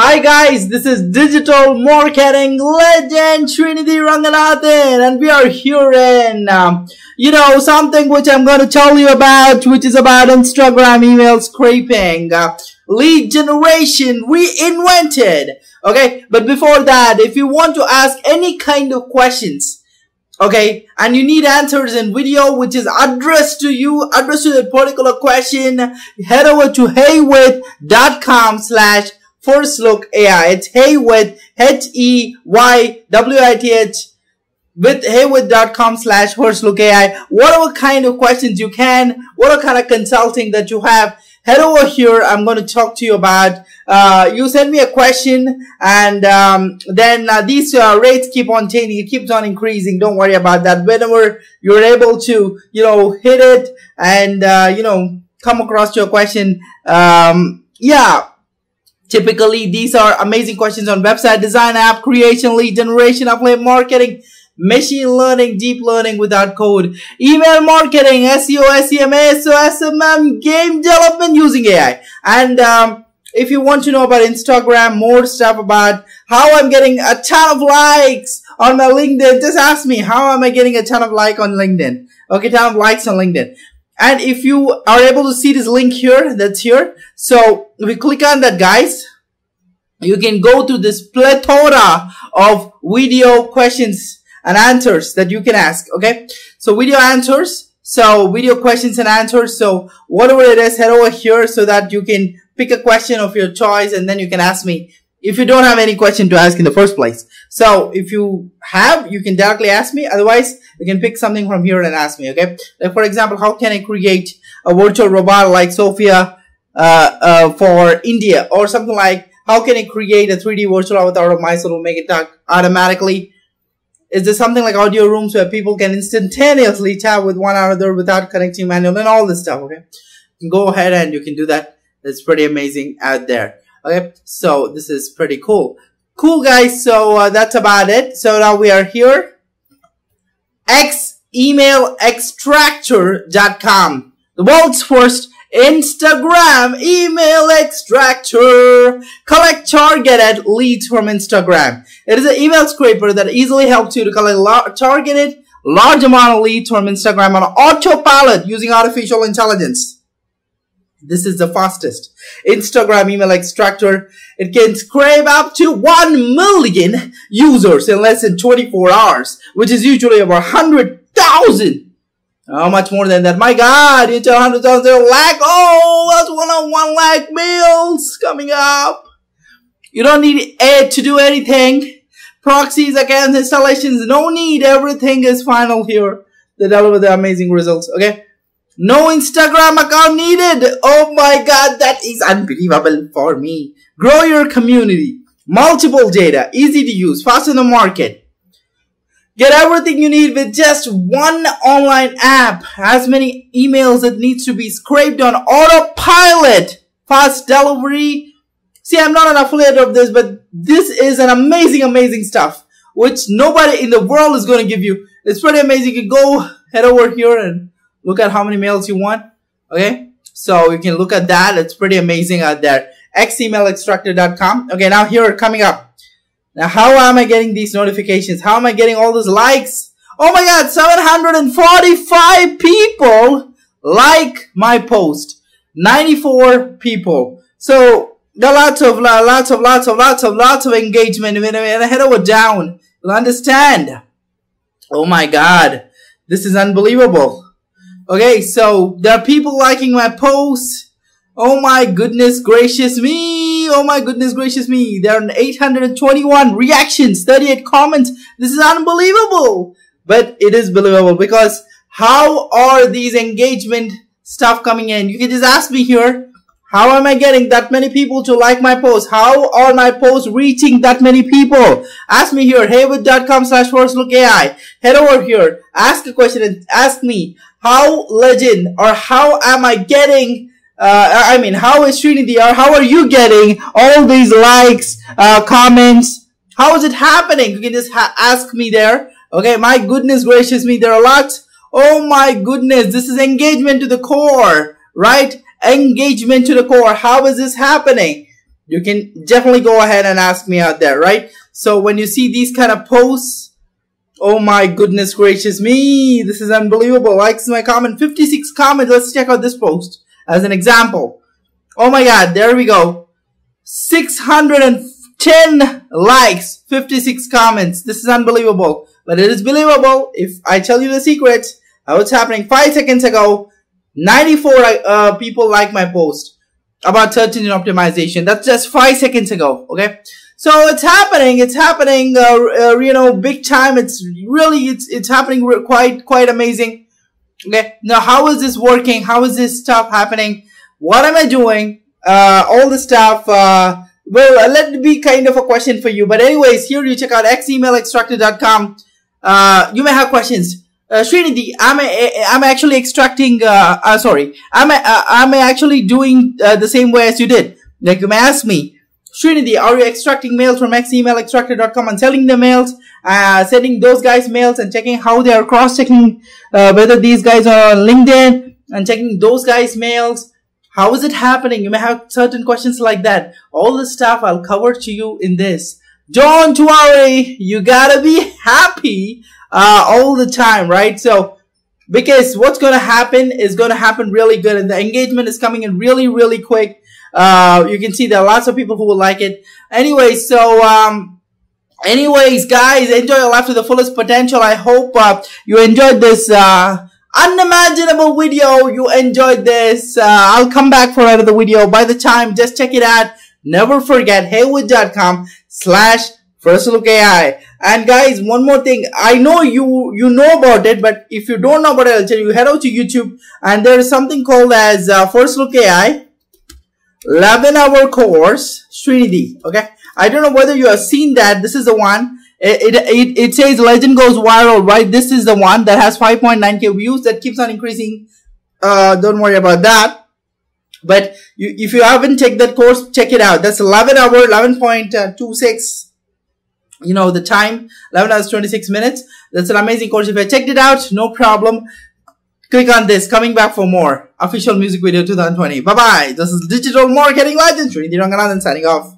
Hi guys, this is digital marketing legend Srinidhi Ranganathan and we are here in, um, you know, something which I'm going to tell you about, which is about Instagram email scraping, uh, lead generation reinvented. Okay, but before that, if you want to ask any kind of questions, okay, and you need answers in video which is addressed to you, addressed to that particular question, head over to heywith.com slash first look AI. It's Heywith, H-E-Y-W-I-T-H with heywith.com slash first look AI. Whatever kind of questions you can, whatever kind of consulting that you have, head over here. I'm going to talk to you about, uh, you send me a question and, um, then uh, these uh, rates keep on changing. It keeps on increasing. Don't worry about that. Whenever you're able to, you know, hit it and, uh, you know, come across your question, um, yeah, Typically, these are amazing questions on website design, app creation, lead generation, affiliate marketing, machine learning, deep learning without code, email marketing, SEO, SEM, SEO, SMM, game development using AI. And um, if you want to know about Instagram, more stuff about how I'm getting a ton of likes on my LinkedIn, just ask me how am I getting a ton of like on LinkedIn? Okay, ton of likes on LinkedIn. And if you are able to see this link here, that's here. So we click on that, guys, you can go to this plethora of video questions and answers that you can ask. Okay. So video answers. So video questions and answers. So whatever it is, head over here so that you can pick a question of your choice and then you can ask me if you don't have any question to ask in the first place. So if you have, you can directly ask me. Otherwise, you can pick something from here and ask me. Okay. Like for example, how can I create a virtual robot like Sophia, uh, uh, for India or something like how can I create a 3D virtual avatar of myself to make it talk automatically? Is there something like audio rooms where people can instantaneously chat with one another without connecting manual and all this stuff? Okay. Go ahead and you can do that. It's pretty amazing out there. Okay. So this is pretty cool. Cool guys. So uh, that's about it. So now we are here. X email extractor.com. The world's first Instagram email extractor. Collect targeted leads from Instagram. It is an email scraper that easily helps you to collect targeted large amount of leads from Instagram on autopilot using artificial intelligence. This is the fastest Instagram email extractor. It can scrape up to 1 million users in less than 24 hours, which is usually over 100,000 how much more than that? My God, tell 100,000 lakh. Oh, that's one on one lakh bills coming up. You don't need it to do anything. proxies, accounts, installations. No need. Everything is final here. They deliver the amazing results. Okay. No Instagram account needed. Oh my God. That is unbelievable for me. Grow your community. Multiple data. Easy to use. Fast in the market. Get everything you need with just one online app. As many emails that needs to be scraped on autopilot. Fast delivery. See, I'm not an affiliate of this, but this is an amazing, amazing stuff, which nobody in the world is going to give you. It's pretty amazing. You can go head over here and look at how many mails you want. Okay. So you can look at that. It's pretty amazing out there. xemailextractor.com. Okay. Now here coming up. Now, how am I getting these notifications? How am I getting all those likes? Oh my god, 745 people like my post. 94 people. So, there lots of, lots of, lots of, lots of, lots of engagement. When I head over down, you'll understand. Oh my god, this is unbelievable. Okay, so there are people liking my post. Oh my goodness gracious me. Oh my goodness gracious me. There are 821 reactions, 38 comments. This is unbelievable. But it is believable because how are these engagement stuff coming in? You can just ask me here. How am I getting that many people to like my post? How are my posts reaching that many people? Ask me here, heywith.com slash first look AI. Head over here, ask a question and ask me how legend or how am I getting uh, I mean, how is Srinidhi or how are you getting all these likes, uh, comments? How is it happening? You can just ask me there. Okay, my goodness gracious me, there are lots. Oh my goodness, this is engagement to the core, right? Engagement to the core. How is this happening? You can definitely go ahead and ask me out there, right? So when you see these kind of posts, oh my goodness gracious me, this is unbelievable. Likes my comment, 56 comments. Let's check out this post as an example. Oh my god, there we go. 610 likes, 56 comments. This is unbelievable. But it is believable if I tell you the secret. How it's happening. Five seconds ago, 94 uh, people like my post about search engine optimization. That's just five seconds ago. Okay. So it's happening. It's happening. Uh, uh, you know, big time. It's really, it's, it's happening quite, quite amazing. Okay. Now, how is this working? How is this stuff happening? What am I doing? Uh, all the stuff. Uh, well, uh, let it be kind of a question for you. But anyways, here you check out xemailextractor.com. Uh, you may have questions. Uh, Srinidhi, I'm, a, I'm actually extracting, uh, uh, sorry, I'm, a, I'm actually doing uh, the same way as you did. Like you may ask me, Srinidhi, are you extracting mails from xemailextractor.com and selling the mails, uh, sending those guys mails and checking how they are cross-checking uh, whether these guys are on LinkedIn and checking those guys mails? How is it happening? You may have certain questions like that. All the stuff I'll cover to you in this. Don't worry, you gotta be happy uh, all the time, right? So, because what's gonna happen is gonna happen really good and the engagement is coming in really, really quick uh, you can see there are lots of people who will like it. Anyway, so, um, anyways, guys, enjoy your life to the fullest potential. I hope, uh, you enjoyed this, uh, unimaginable video. You enjoyed this. Uh, I'll come back for another video. By the time, just check it out. Never forget heywith.com slash first look AI. And guys, one more thing. I know you, you know about it, but if you don't know about it, I'll tell you, head out to YouTube and there is something called as uh, first look AI 11 hour course, Srinidhi. Okay. I don't know whether you have seen that. This is the one. It, it, it, it says legend goes viral, right? This is the one that has 5.9k views that keeps on increasing. Uh, don't worry about that. But you, if you haven't taken that course, check it out. That's 11 hour, 11.26 you know the time 11 hours 26 minutes that's an amazing course if i checked it out no problem Click on this. Coming back for more. Official music video 2020. Bye bye. This is Digital Marketing Legend. Signing off.